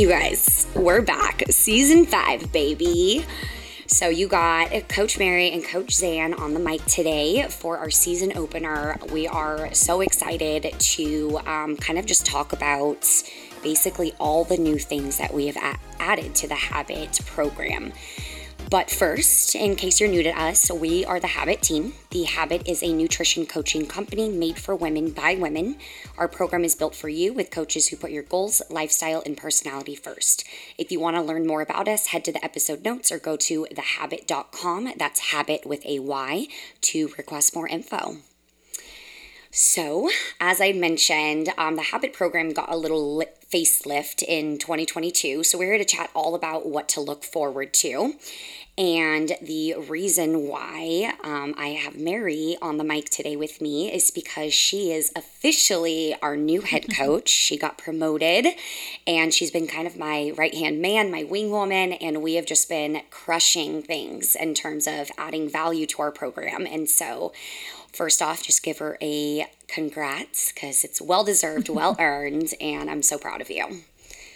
You guys, we're back. Season five, baby. So you got Coach Mary and Coach Zan on the mic today for our season opener. We are so excited to um, kind of just talk about basically all the new things that we have a- added to the Habyt program. But first, in case you're new to us, we are the Habyt team. The Habyt is a nutrition coaching company made for women by women. Our program is built for you with coaches who put your goals, lifestyle, and personality first. If you want to learn more about us, head to the episode notes or go to thehabyt.com. That's habit with a Y to request more info. So, as I mentioned, um, the Habyt program got a little li- facelift in 2022. So, we're here to chat all about what to look forward to. And the reason why um, I have Mary on the mic today with me is because she is officially our new head coach. she got promoted and she's been kind of my right hand man, my wing woman, and we have just been crushing things in terms of adding value to our program. And so, first off, just give her a congrats because it's well deserved, well earned, and I'm so proud of you.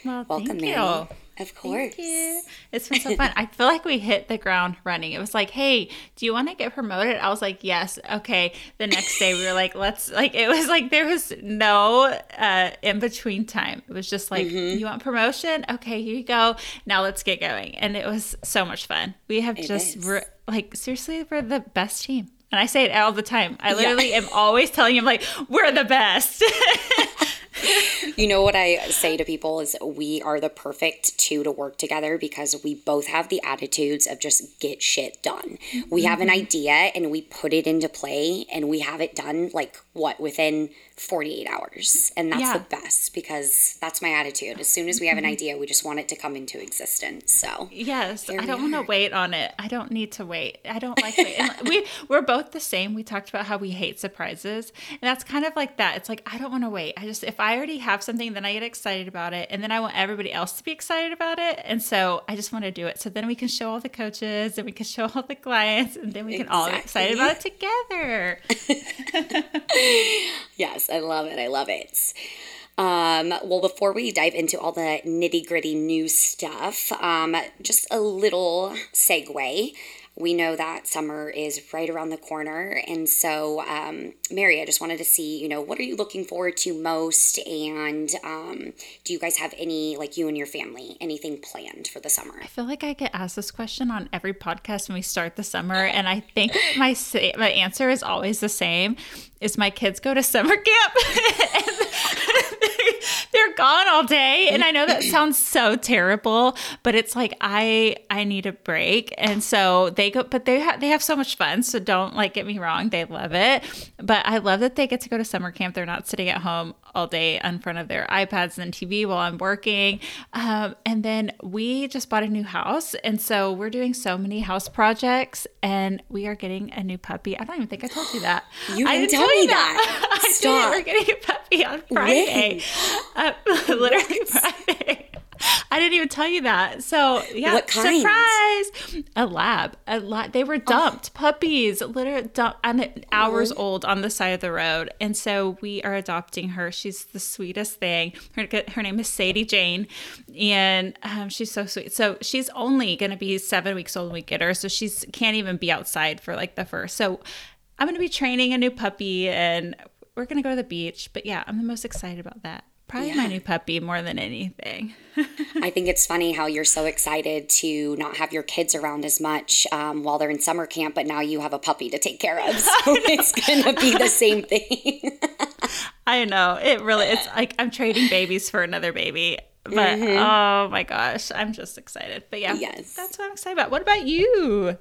Well, Welcome, Mary. You. Of course. It's been so fun. I feel like we hit the ground running. It was like, hey, do you want to get promoted? I was like, yes. Okay. The next day we were like, let's like it was like there was no uh in between time. It was just like, mm-hmm. you want promotion? Okay, here you go. Now let's get going. And it was so much fun. We have it just re- like seriously, we're the best team. And I say it all the time. I literally yeah. am always telling him like, we're the best. you know what I say to people is we are the perfect two to work together because we both have the attitudes of just get shit done. We have an mm-hmm. idea and we put it into play and we have it done like what within 48 hours. And that's yeah. the best because that's my attitude. As soon as we have an mm-hmm. idea, we just want it to come into existence. So, yes, I don't want to wait on it. I don't need to wait. I don't like we we're both the same. We talked about how we hate surprises. And that's kind of like that. It's like I don't want to wait. I just if I already have something, then I get excited about it and then I want everybody else to be excited about it. And so, I just want to do it. So then we can show all the coaches and we can show all the clients and then we can exactly. all get excited about it together. yes. I love it. I love it. Um, well, before we dive into all the nitty gritty new stuff, um, just a little segue we know that summer is right around the corner. And so, um, Mary, I just wanted to see, you know, what are you looking forward to most? And um, do you guys have any, like you and your family, anything planned for the summer? I feel like I get asked this question on every podcast when we start the summer. And I think my, my answer is always the same is my kids go to summer camp. gone all day. And i know that sounds so terrible but it's like i i need a break. And so they go but they have they have so much fun. So don't like get me wrong. They love it. But i love that they get to go to summer camp. They're not sitting at home all day in front of their ipads and tv while i'm working um, and then we just bought a new house and so we're doing so many house projects and we are getting a new puppy i don't even think i told you that you didn't tell, tell me that, that. I Stop. did. we're getting a puppy on friday uh, literally Friday. I didn't even tell you that. So yeah, what surprise! A lab. A lab. They were dumped oh. puppies, literally dumped, and hours oh. old on the side of the road. And so we are adopting her. She's the sweetest thing. Her her name is Sadie Jane, and um, she's so sweet. So she's only going to be seven weeks old when we get her. So she's can't even be outside for like the first. So I'm going to be training a new puppy, and we're going to go to the beach. But yeah, I'm the most excited about that. Probably yeah. my new puppy more than anything. I think it's funny how you're so excited to not have your kids around as much um, while they're in summer camp, but now you have a puppy to take care of. So it's going to be the same thing. I know. It really, it's like I'm trading babies for another baby. But mm-hmm. oh my gosh, I'm just excited. But yeah, yes. that's what I'm excited about. What about you?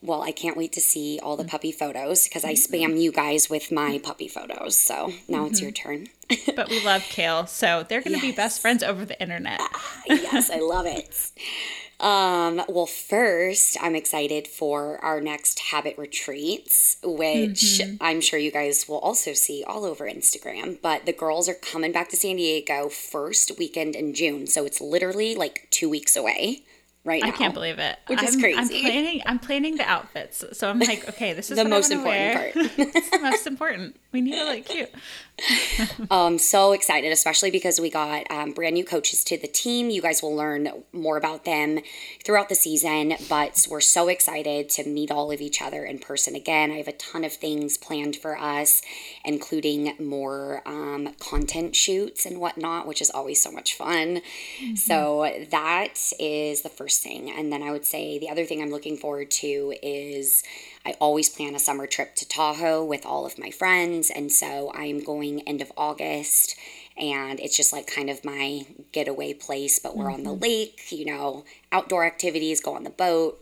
Well, I can't wait to see all the puppy photos because I spam you guys with my puppy photos. So now it's your turn. but we love Kale, so they're going to yes. be best friends over the internet. Ah, yes, I love it. Um, well, first, I'm excited for our next Habyt retreats, which mm-hmm. I'm sure you guys will also see all over Instagram. But the girls are coming back to San Diego first weekend in June. So it's literally like two weeks away right now. I can't believe it. Which is I'm, crazy. I'm planning I'm planning the outfits. So I'm like, okay, this is the most important part. it's the most important. We need to look cute. um, so excited, especially because we got um, brand new coaches to the team. You guys will learn more about them throughout the season, but we're so excited to meet all of each other in person again. I have a ton of things planned for us, including more um, content shoots and whatnot, which is always so much fun. Mm-hmm. So that is the first thing. And then I would say the other thing I'm looking forward to is I always plan a summer trip to Tahoe with all of my friends. And so I'm going end of August. And it's just like kind of my getaway place, but we're mm-hmm. on the mm-hmm. lake, you know, outdoor activities, go on the boat,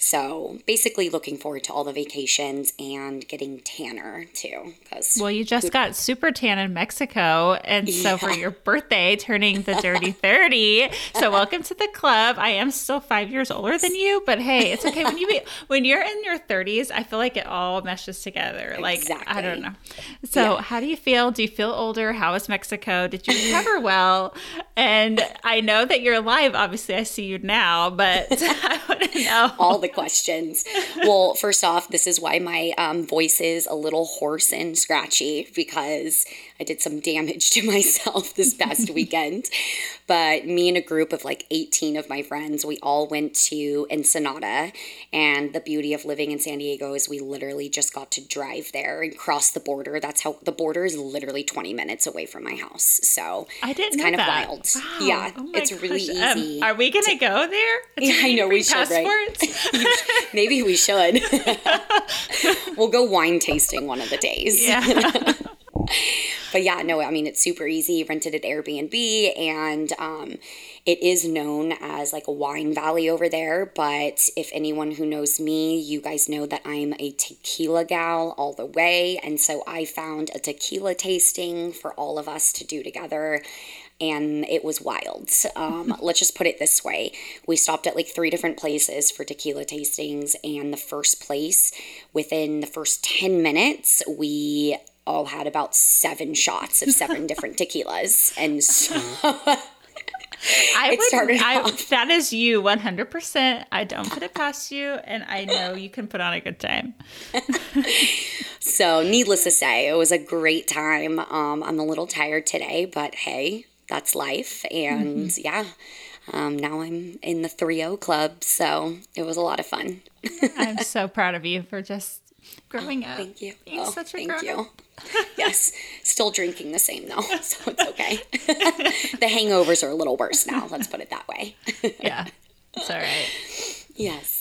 so basically, looking forward to all the vacations and getting tanner too. Because well, you just got super tan in Mexico, and so yeah. for your birthday, turning the dirty thirty. so welcome to the club. I am still five years older than you, but hey, it's okay when you be, when you're in your thirties. I feel like it all meshes together. Like exactly. I don't know. So yeah. how do you feel? Do you feel older? How is Mexico? Did you recover well? And I know that you're alive. Obviously, I see you now, but I want to know all the questions. well, first off, this is why my um, voice is a little hoarse and scratchy because I did some damage to myself this past weekend. But me and a group of like 18 of my friends, we all went to Ensenada. And the beauty of living in San Diego is we literally just got to drive there and cross the border. That's how the border is literally 20 minutes away from my house. So I didn't it's kind of wild. Wow. Yeah, oh it's gosh. really um, easy. Um, are we going to go there? Yeah, I know we should, passports? right? Maybe we should. we'll go wine tasting one of the days. Yeah but yeah, no, I mean, it's super easy. Rented at Airbnb and um, it is known as like a wine valley over there. But if anyone who knows me, you guys know that I'm a tequila gal all the way. And so I found a tequila tasting for all of us to do together and it was wild. Um, let's just put it this way we stopped at like three different places for tequila tastings, and the first place, within the first 10 minutes, we all had about seven shots of seven different tequilas. And so. I it started I, off. That is you 100%. I don't put it past you, and I know you can put on a good time. so, needless to say, it was a great time. Um, I'm a little tired today, but hey, that's life. And mm-hmm. yeah, um, now I'm in the 3 0 club. So, it was a lot of fun. I'm so proud of you for just growing oh, up. Thank you. Being oh, such a thank you. yes, still drinking the same though, so it's okay. the hangovers are a little worse now. Let's put it that way. yeah, it's all right. Yes.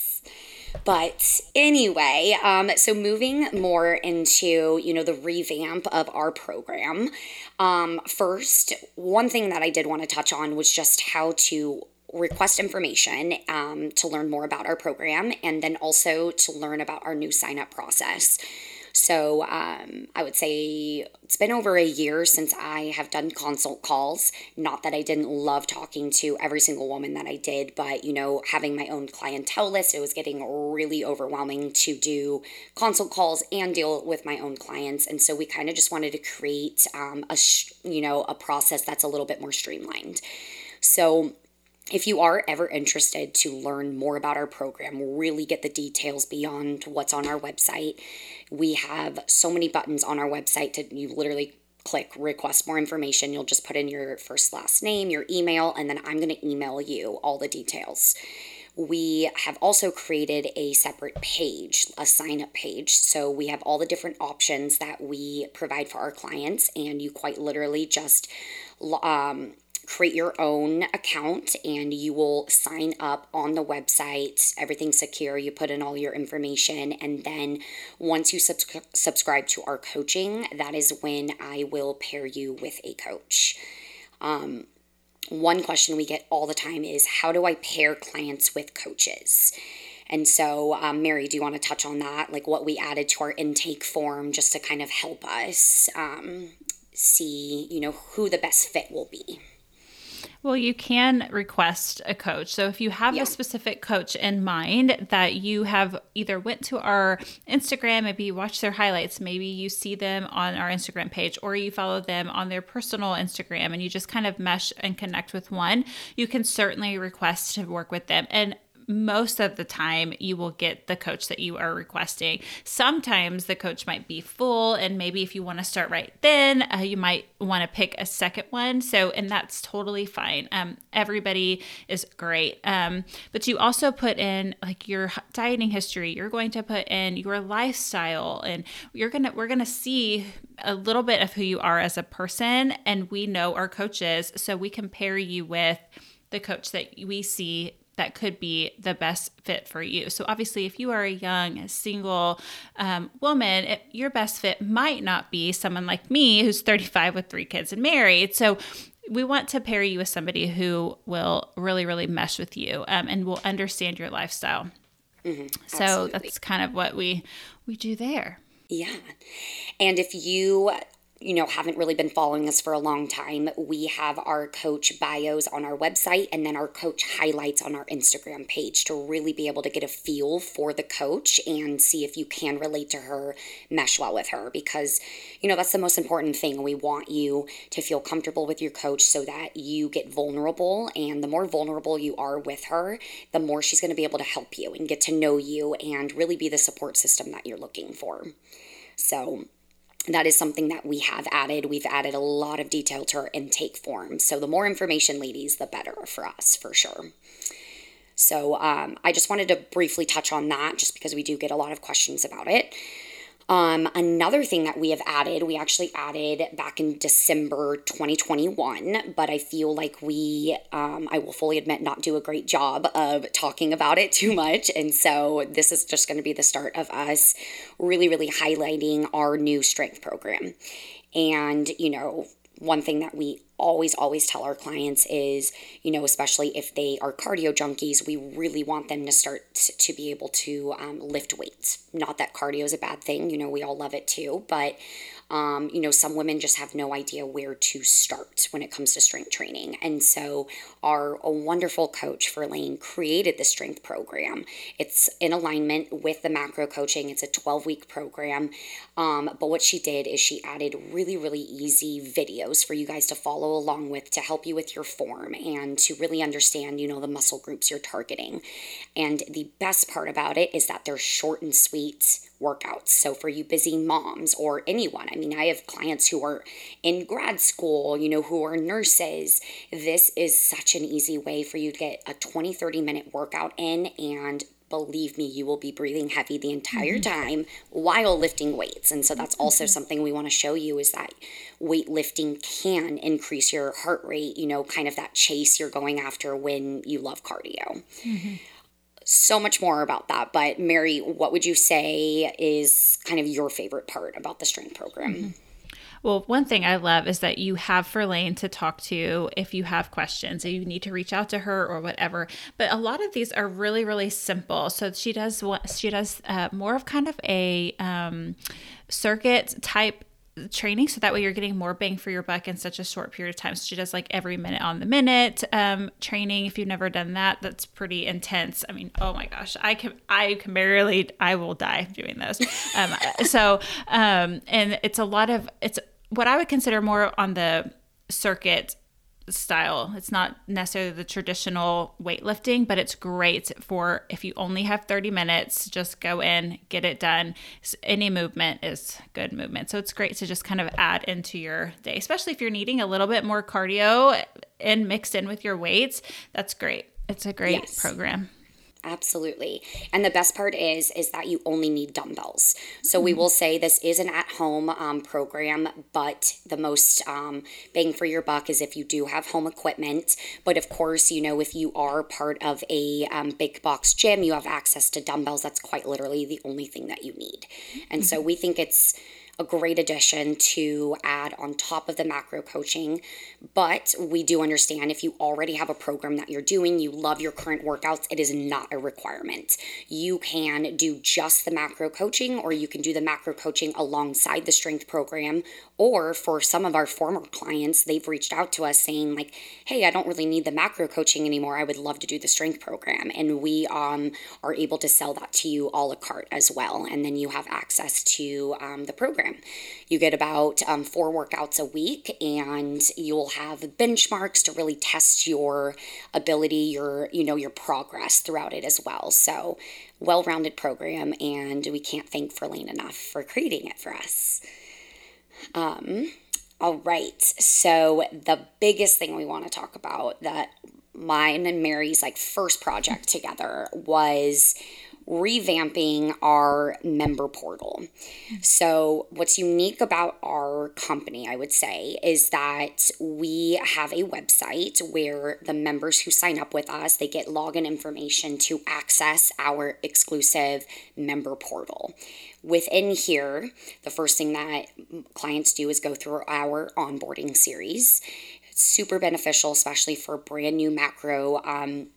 But anyway, um, so moving more into you know the revamp of our program. Um, first, one thing that I did want to touch on was just how to request information um, to learn more about our program and then also to learn about our new sign up process. So um, I would say it's been over a year since I have done consult calls. Not that I didn't love talking to every single woman that I did, but you know, having my own clientele list, it was getting really overwhelming to do consult calls and deal with my own clients. And so we kind of just wanted to create um, a you know a process that's a little bit more streamlined. So if you are ever interested to learn more about our program, really get the details beyond what's on our website, we have so many buttons on our website to you literally click request more information. You'll just put in your first last name, your email, and then I'm going to email you all the details. We have also created a separate page, a sign up page. So we have all the different options that we provide for our clients, and you quite literally just um, create your own account and you will sign up on the website. Everything's secure. You put in all your information. And then once you subs- subscribe to our coaching, that is when I will pair you with a coach. Um, one question we get all the time is how do I pair clients with coaches? And so, um, Mary, do you want to touch on that? Like what we added to our intake form just to kind of help us um, see, you know, who the best fit will be? Well, you can request a coach. So if you have yeah. a specific coach in mind that you have either went to our Instagram, maybe you watch their highlights, maybe you see them on our Instagram page or you follow them on their personal Instagram and you just kind of mesh and connect with one, you can certainly request to work with them. And most of the time you will get the coach that you are requesting. Sometimes the coach might be full, and maybe if you want to start right then, uh, you might want to pick a second one. So, and that's totally fine. Um, everybody is great. Um, but you also put in like your dieting history. You're going to put in your lifestyle, and you're gonna we're gonna see a little bit of who you are as a person, and we know our coaches, so we compare you with the coach that we see that could be the best fit for you. So, obviously, if you are a young single um, woman, it, your best fit might not be someone like me who's 35 with three kids and married. So, we want to pair you with somebody who will really, really mesh with you um, and will understand your lifestyle. Mm-hmm, so that's kind of what we we do there. Yeah. And if you you know, haven't really been following us for a long time, we have our coach bios on our website and then our coach highlights on our Instagram page to really be able to get a feel for the coach and see if you can relate to her, mesh well with her, because, you know, that's the most important thing. We want you to feel comfortable with your coach so that you get vulnerable. And the more vulnerable you are with her, the more she's going to be able to help you and get to know you and really be the support system that you're looking for. So, that is something that we have added. We've added a lot of detail to our intake form. So the more information, ladies, the better for us, for sure. So um, I just wanted to briefly touch on that just because we do get a lot of questions about it. Um, another thing that we have added, we actually added back in December 2021, but I feel like we, um, I will fully admit, not do a great job of talking about it too much. And so this is just going to be the start of us really, really highlighting our new strength program. And, you know, one thing that we always always tell our clients is you know especially if they are cardio junkies we really want them to start to be able to um, lift weights. Not that cardio is a bad thing you know we all love it too but um, you know, some women just have no idea where to start when it comes to strength training. And so, our wonderful coach, Verlaine, created the strength program. It's in alignment with the macro coaching, it's a 12 week program. Um, but what she did is she added really, really easy videos for you guys to follow along with to help you with your form and to really understand, you know, the muscle groups you're targeting. And the best part about it is that they're short and sweet workouts. So, for you busy moms or anyone, I mean, I have clients who are in grad school, you know, who are nurses. This is such an easy way for you to get a 20, 30 minute workout in and believe me, you will be breathing heavy the entire mm-hmm. time while lifting weights. And so that's also mm-hmm. something we want to show you is that weightlifting can increase your heart rate, you know, kind of that chase you're going after when you love cardio. Mm-hmm so much more about that. But Mary, what would you say is kind of your favorite part about the strength program? Mm-hmm. Well, one thing I love is that you have Verlaine to talk to if you have questions, if you need to reach out to her or whatever. But a lot of these are really, really simple. So she does what she does uh, more of kind of a um, circuit type training so that way you're getting more bang for your buck in such a short period of time. So she does like every minute on the minute um, training. If you've never done that that's pretty intense. I mean oh my gosh i can i can barely i will die doing this. Um, so um, and it's a lot of it's what i would consider more on the circuit style. It's not necessarily the traditional weightlifting, but it's great for if you only have 30 minutes, just go in, get it done. Any movement is good movement. So it's great to just kind of add into your day, especially if you're needing a little bit more cardio and mixed in with your weights. That's great. It's a great yes. program. Absolutely. And the best part is is that you only need dumbbells. So mm-hmm. we will say this is an at-home um, program, but the most um, bang for your buck is if you do have home equipment. But of course, you know, if you are part of a um, big box gym, you have access to dumbbells. That's quite literally the only thing that you need. And mm-hmm. so we think it's a great addition to add on top of the macro coaching. But we do understand if you already have a program that you're doing, you love your current workouts, it is not a requirement. You can do just the macro coaching, or you can do the macro coaching alongside the strength program. Or for some of our former clients, they've reached out to us saying, like, hey, I don't really need the macro coaching anymore. I would love to do the strength program. And we um, are able to sell that to you a la carte as well. And then you have access to um, the program. You get about um, four workouts a week, and you'll have benchmarks to really test your ability, your you know your progress throughout it as well. So, well-rounded program, and we can't thank Verlaine enough for creating it for us. Um, all right. So the biggest thing we want to talk about that mine and Mary's like first project together was revamping our member portal. So, what's unique about our company, I would say, is that we have a website where the members who sign up with us, they get login information to access our exclusive member portal. Within here, the first thing that clients do is go through our onboarding series. It's super beneficial, especially for brand new macro um,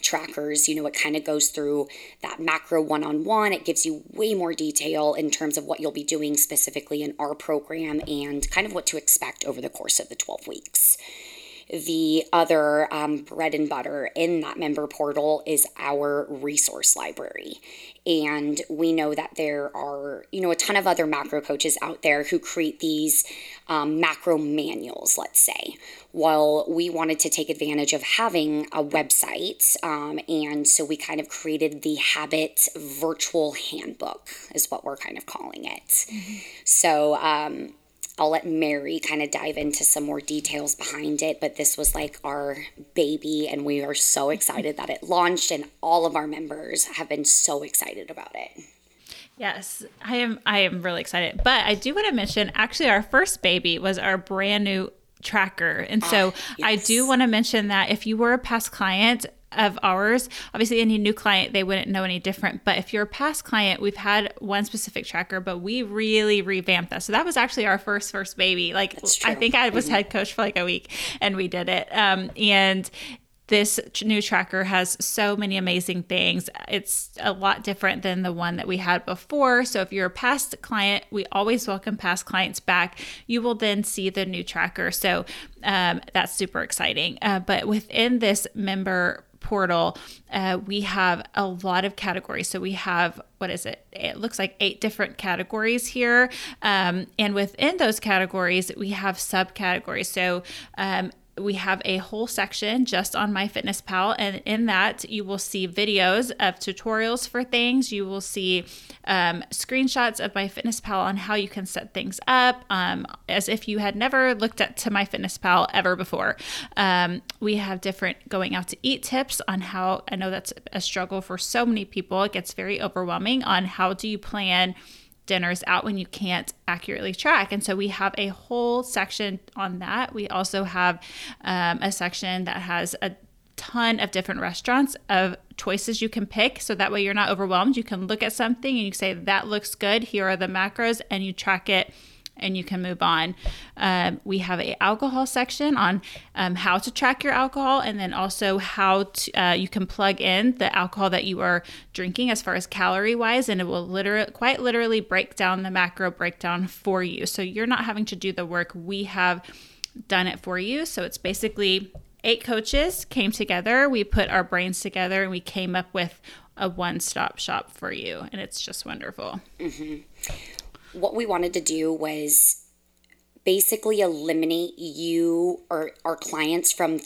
trackers. You know, it kind of goes through that macro one on one. It gives you way more detail in terms of what you'll be doing specifically in our program and kind of what to expect over the course of the 12 weeks. The other um, bread and butter in that member portal is our resource library. And we know that there are, you know, a ton of other macro coaches out there who create these um, macro manuals, let's say. Well, we wanted to take advantage of having a website. Um, and so we kind of created the Habyt Virtual Handbook, is what we're kind of calling it. Mm-hmm. So, um, I'll let Mary kind of dive into some more details behind it, but this was like our baby, and we are so excited that it launched, and all of our members have been so excited about it. Yes, I am. I am really excited. But I do want to mention, actually, our first baby was our brand new tracker, and so ah, yes. I do want to mention that if you were a past client, of ours. Obviously, any new client, they wouldn't know any different. But if you're a past client, we've had one specific tracker, but we really revamped that. So that was actually our first, first baby. Like, I think I was head coach for like a week and we did it. Um, and this new tracker has so many amazing things. It's a lot different than the one that we had before. So if you're a past client, we always welcome past clients back. You will then see the new tracker. So um, that's super exciting. Uh, but within this member portal, uh, we have a lot of categories. So we have, what is it? It looks like eight different categories here. Um, and within those categories, we have subcategories. So um, we have a whole section just on MyFitnessPal, and in that you will see videos of tutorials for things. You will see um, screenshots of MyFitnessPal on how you can set things up, um, as if you had never looked at to MyFitnessPal ever before. Um, we have different going out to eat tips on how. I know that's a struggle for so many people. It gets very overwhelming on how do you plan dinners out when you can't accurately track. And so we have a whole section on that. We also have um, a section that has a ton of different restaurants of choices you can pick so that way you're not overwhelmed. You can look at something and you say, that looks good. Here are the macros, and you track it and you can move on. Um, we have a alcohol section on um, how to track your alcohol, and then also how to, uh, you can plug in the alcohol that you are drinking as far as calorie wise, and it will literally, quite literally, break down the macro breakdown for you. So you're not having to do the work. We have done it for you. So it's basically eight coaches came together. We put our brains together, and we came up with a one-stop shop for you, and it's just wonderful. Mm-hmm what we wanted to do was basically eliminate you or our clients from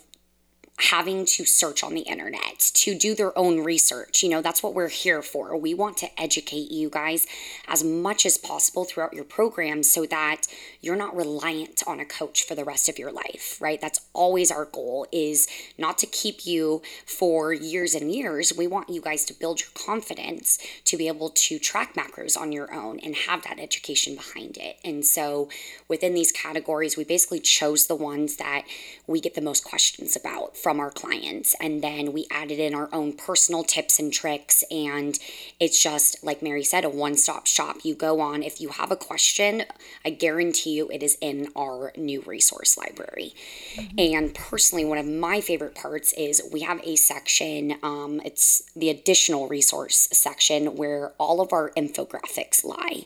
having to search on the internet, to do their own research. You know, that's what we're here for. We want to educate you guys as much as possible throughout your program so that you're not reliant on a coach for the rest of your life, right? That's always our goal is not to keep you for years and years. We want you guys to build your confidence to be able to track macros on your own and have that education behind it. And so within these categories, we basically chose the ones that we get the most questions about from our clients. And then we added in our own personal tips and tricks. And it's just, like Mary said, a one stop shop. You go on, if you have a question, I guarantee you it is in our new resource library. Mm-hmm. And personally, one of my favorite parts is we have a section, um, it's the additional resource section where all of our infographics lie.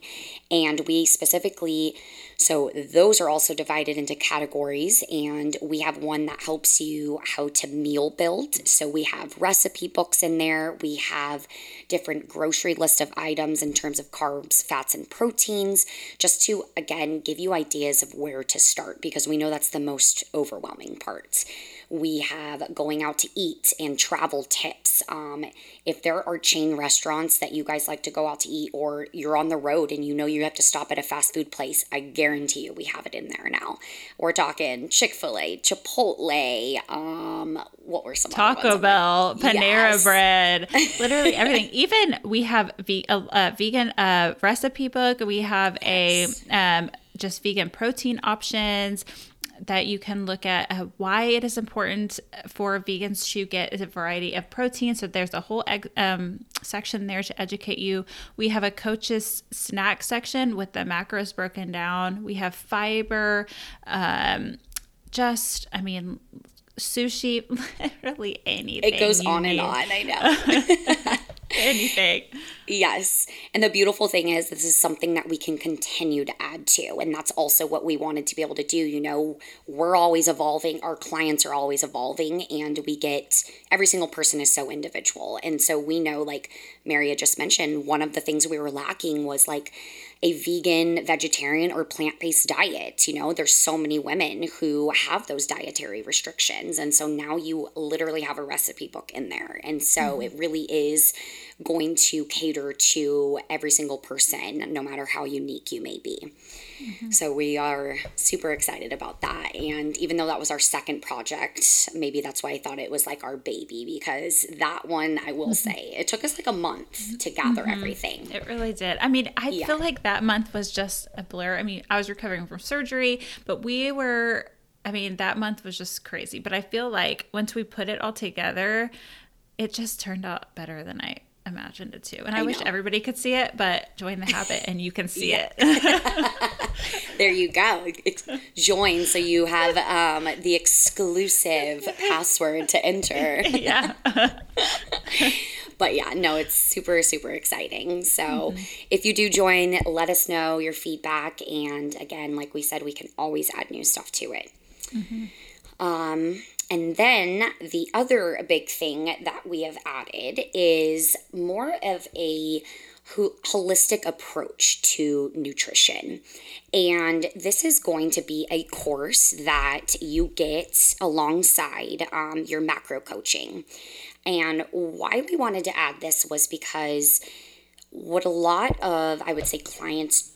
And we specifically so those are also divided into categories, and we have one that helps you how to meal build. So we have recipe books in there. We have different grocery list of items in terms of carbs, fats, and proteins, just to again give you ideas of where to start because we know that's the most overwhelming part. We have going out to eat and travel tips. Um, if there are chain restaurants that you guys like to go out to eat, or you're on the road and you know you have to stop at a fast food place, I guarantee you we have it in there now. We're talking Chick fil A, Chipotle, um, what were some Taco Bell, Panera yes. Bread, literally everything. Even we have ve- a, a vegan uh, recipe book. We have yes. a um, just vegan protein options that you can look at uh, why it is important for vegans to get a variety of protein. So there's a whole um, section there to educate you. We have a coach's snack section with the macros broken down. We have fiber. Um, just, I mean, sushi, literally anything. It goes on need. and on. I know. anything. Yes. And the beautiful thing is, this is something that we can continue to add to. And that's also what we wanted to be able to do. You know, we're always evolving, our clients are always evolving, and we get every single person is so individual. And so we know, like Maria just mentioned, one of the things we were lacking was like, a vegan, vegetarian, or plant based diet. You know, there's so many women who have those dietary restrictions. And so now you literally have a recipe book in there. And so mm-hmm. it really is going to cater to every single person, no matter how unique you may be. Mm-hmm. So we are super excited about that. And even though that was our second project, maybe that's why I thought it was like our baby because that one, I will mm-hmm. say, it took us like a month to gather mm-hmm. everything. It really did. I mean, I yeah. feel like that month was just a blur. I mean, I was recovering from surgery, but we were, I mean, that month was just crazy. But I feel like once we put it all together, it just turned out better than I imagined it too. And I, I wish everybody could see it, but join the Habyt and you can see it. there you go. Join so you have um, the exclusive password to enter. yeah. but yeah, no, it's super, super exciting. So mm-hmm. if you do join, let us know your feedback. And again, like we said, we can always add new stuff to it. Mm-hmm. Um, and then the other big thing that we have added is more of a holistic approach to nutrition. And this is going to be a course that you get alongside um, your macro coaching. And why we wanted to add this was because what a lot of, I would say, clients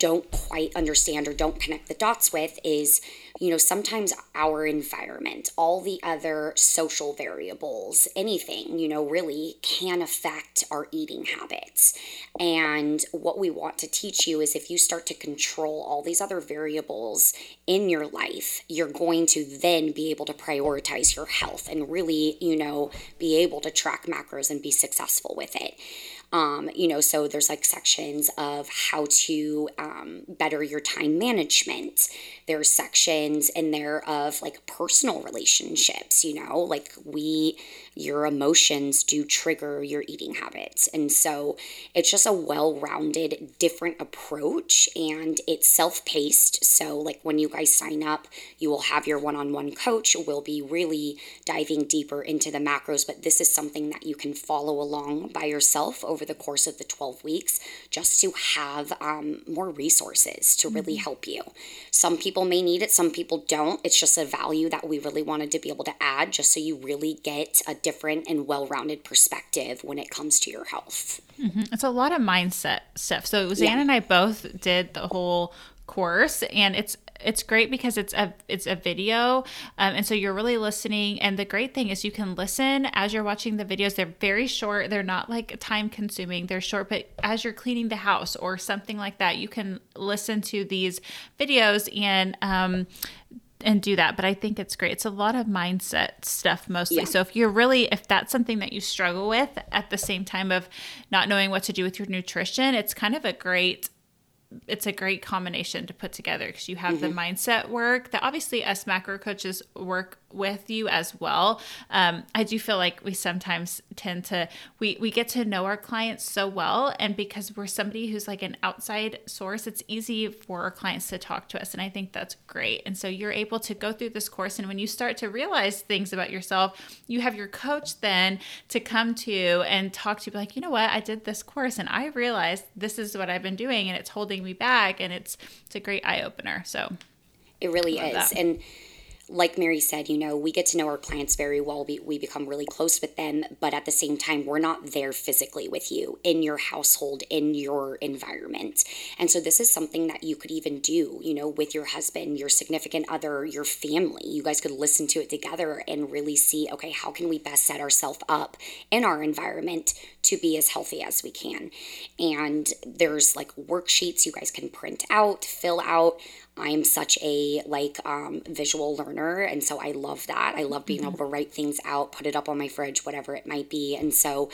don't quite understand or don't connect the dots with is you know, sometimes our environment, all the other social variables, anything, you know, really can affect our eating habits. And what we want to teach you is if you start to control all these other variables in your life, you're going to then be able to prioritize your health and really, you know, be able to track macros and be successful with it. Um, you know, so there's like sections of how to um, better your time management. There's sections in there of like personal relationships, you know, like we your emotions do trigger your eating habits. And so it's just a well rounded, different approach and it's self paced. So, like when you guys sign up, you will have your one on one coach. We'll be really diving deeper into the macros, but this is something that you can follow along by yourself over the course of the 12 weeks just to have um, more resources to really mm-hmm. help you. Some people may need it, some people don't. It's just a value that we really wanted to be able to add just so you really get a different and well rounded perspective when it comes to your health. Mm-hmm. It's a lot of mindset stuff. So, Zan yeah. and I both did the whole course and it's it's great because it's a it's a video um, and so you're really listening and the great thing is you can listen as you're watching the videos. They're very short. They're not like time consuming they're short but as you're cleaning the house or something like that you can listen to these videos and um, and do that but i think it's great. It's a lot of mindset stuff mostly. Yeah. so if you're really if that's something that you struggle with at the same time of not knowing what to do with your nutrition it's kind of a great it's a great combination to put together because you have mm-hmm. the mindset work that obviously us macro coaches work with you as well. Um, I do feel like we sometimes tend to we we get to know our clients so well, and because we're somebody who's like an outside source, it's easy for our clients to talk to us, and I think that's great. And so you're able to go through this course, and when you start to realize things about yourself, you have your coach then to come to and talk to you, like you know what, I did this course, and I realized this is what I've been doing, and it's holding me back, and it's it's a great eye opener. So it really is, that. and like Mary said, you know, we get to know our clients very well. We, we become really close with them, but at the same time, we're not there physically with you in your household, in your environment. And so, this is something that you could even do, you know, with your husband, your significant other, your family. You guys could listen to it together and really see, okay, how can we best set ourselves up in our environment to be as healthy as we can? And there's like worksheets you guys can print out, fill out. I'm such a like um, visual learner, and so I love that. I love being mm-hmm. able to write things out, put it up on my fridge, whatever it might be. And so,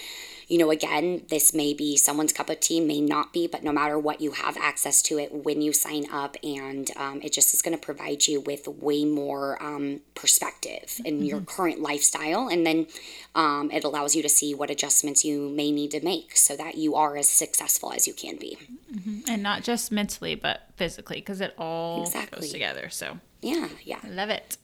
you know, again, this may be someone's cup of tea, may not be, but no matter what, you have access to it when you sign up, and um, it just is going to provide you with way more um, perspective in mm-hmm. your current lifestyle, and then um, it allows you to see what adjustments you may need to make so that you are as successful as you can be, mm-hmm. and not just mentally, but physically, because it all exactly. goes together. So yeah, yeah, I love it.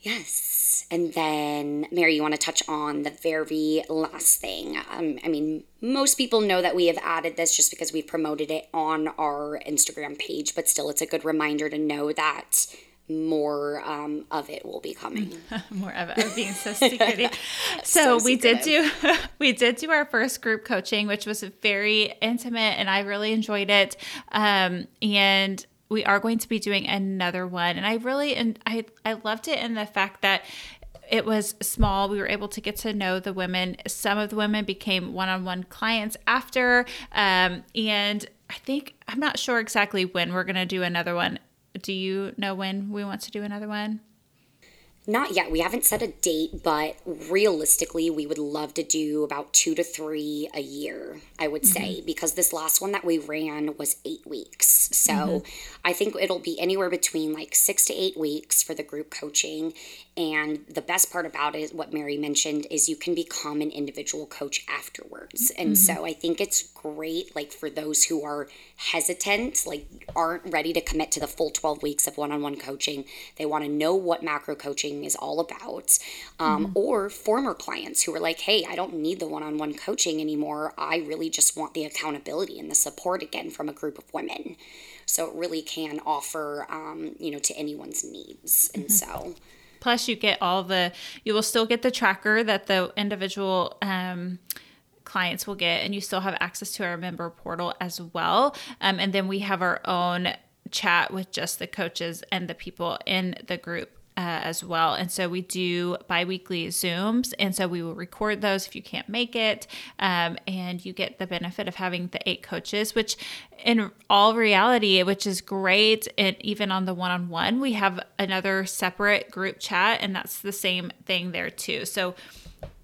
Yes. And then, Mary, you want to touch on the very last thing? Um, I mean, most people know that we have added this just because we've promoted it on our Instagram page, but still, it's a good reminder to know that more um, of it will be coming. more of it being so secretive. so, so we did do we did do our first group coaching, which was very intimate, and I really enjoyed it. Um, and we are going to be doing another one and i really and i i loved it in the fact that it was small. We were able to get to know the women. Some of the women became one on one clients after. Um, and I think, I'm not sure exactly when we're going to do another one. Do you know when we want to do another one? Not yet. We haven't set a date, but realistically, we would love to do about two to three a year, I would mm-hmm. say, because this last one that we ran was eight weeks. So mm-hmm. I think it'll be anywhere between like six to eight weeks for the group coaching. And the best part about it, what Mary mentioned, is you can become an individual coach afterwards. And mm-hmm. so I think it's great, like for those who are hesitant, like aren't ready to commit to the full 12 weeks of one on one coaching. They want to know what macro coaching is all about. Um, mm-hmm. Or former clients who are like, hey, I don't need the one on one coaching anymore. I really just want the accountability and the support again from a group of women. So it really can offer, um, you know, to anyone's needs. And mm-hmm. so. Plus, you get all the, you will still get the tracker that the individual um, clients will get, and you still have access to our member portal as well. Um, and then we have our own chat with just the coaches and the people in the group uh, as well. And so we do bi weekly Zooms. And so we will record those if you can't make it. Um, and you get the benefit of having the eight coaches, which in all reality, which is great. And even on the one on one, we have another separate group chat, and that's the same thing there too. So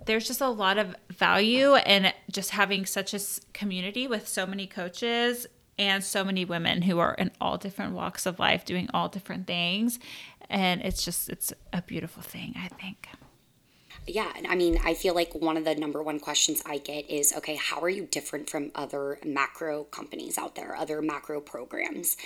there's just a lot of value in just having such a community with so many coaches and so many women who are in all different walks of life doing all different things and it's just it's a beautiful thing i think yeah and i mean i feel like one of the number one questions i get is okay how are you different from other macro companies out there other macro programs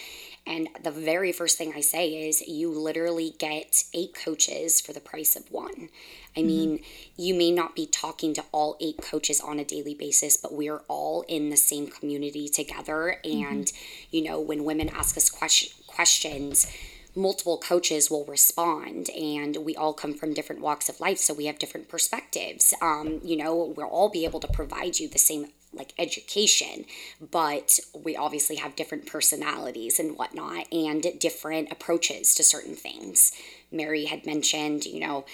and the very first thing i say is you literally get eight coaches for the price of one I mm-hmm. mean, you may not be talking to all eight coaches on a daily basis, but we are all in the same community together. Mm-hmm. And, mm-hmm. you know, when women ask us question, questions, multiple coaches will respond and we all come from different walks of life so we have different perspectives. Um, you know we'll all be able to provide you the same like education but we obviously have different personalities and whatnot and different approaches to certain things. Mary had mentioned you know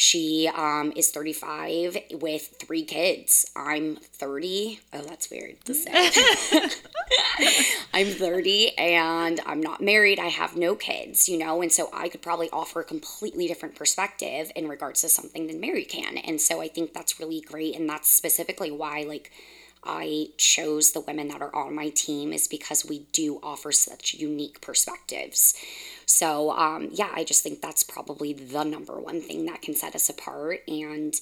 she um, is 35 with three kids. I'm 30. Oh, that's weird to say. I'm 30 and I'm not married. I have no kids, you know, and so I could probably offer a completely different perspective in regards to something than Mary can. And so I think that's really great. And that's specifically why, like, I chose the women that are on my team is because we do offer such unique perspectives. So, um, yeah, I just think that's probably the number one thing that can set us apart. And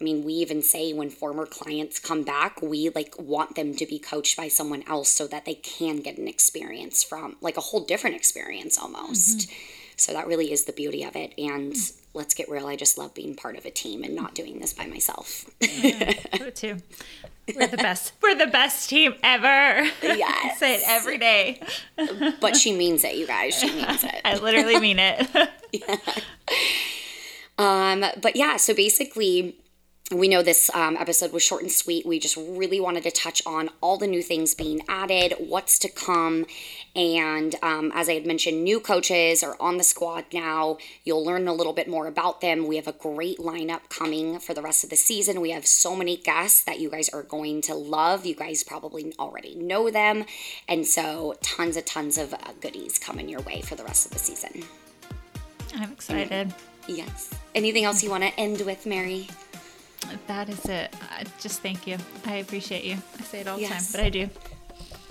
I mean, we even say when former clients come back, we like want them to be coached by someone else so that they can get an experience from like a whole different experience almost. Mm-hmm. So that really is the beauty of it. And let's get real, I just love being part of a team and not doing this by myself. yeah, too. We're the best. We're the best team ever. Yes. I say it every day. but she means it, you guys. She means it. I literally mean it. yeah. Um, but yeah, so basically we know this um, episode was short and sweet. We just really wanted to touch on all the new things being added, what's to come. And um, as I had mentioned, new coaches are on the squad now. You'll learn a little bit more about them. We have a great lineup coming for the rest of the season. We have so many guests that you guys are going to love. You guys probably already know them. And so, tons and tons of uh, goodies coming your way for the rest of the season. I'm excited. yes. Anything else you want to end with, Mary? That is it. Uh, just thank you. I appreciate you. I say it all the time, but I do.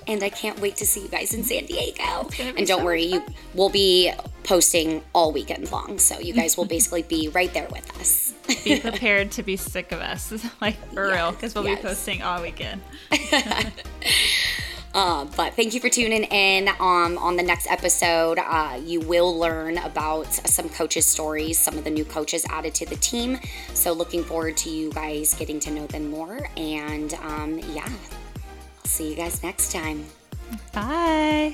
And I can't wait to see you guys in San Diego. And don't so worry, you will be posting all weekend long, so you guys will basically be right there with us. be prepared to be sick of us, like for yes, real, because we'll yes. be posting all weekend. Uh, but thank you for tuning in. Um, on the next episode, uh, you will learn about some coaches' stories, some of the new coaches added to the team. So, looking forward to you guys getting to know them more. And um, yeah, I'll see you guys next time. Bye.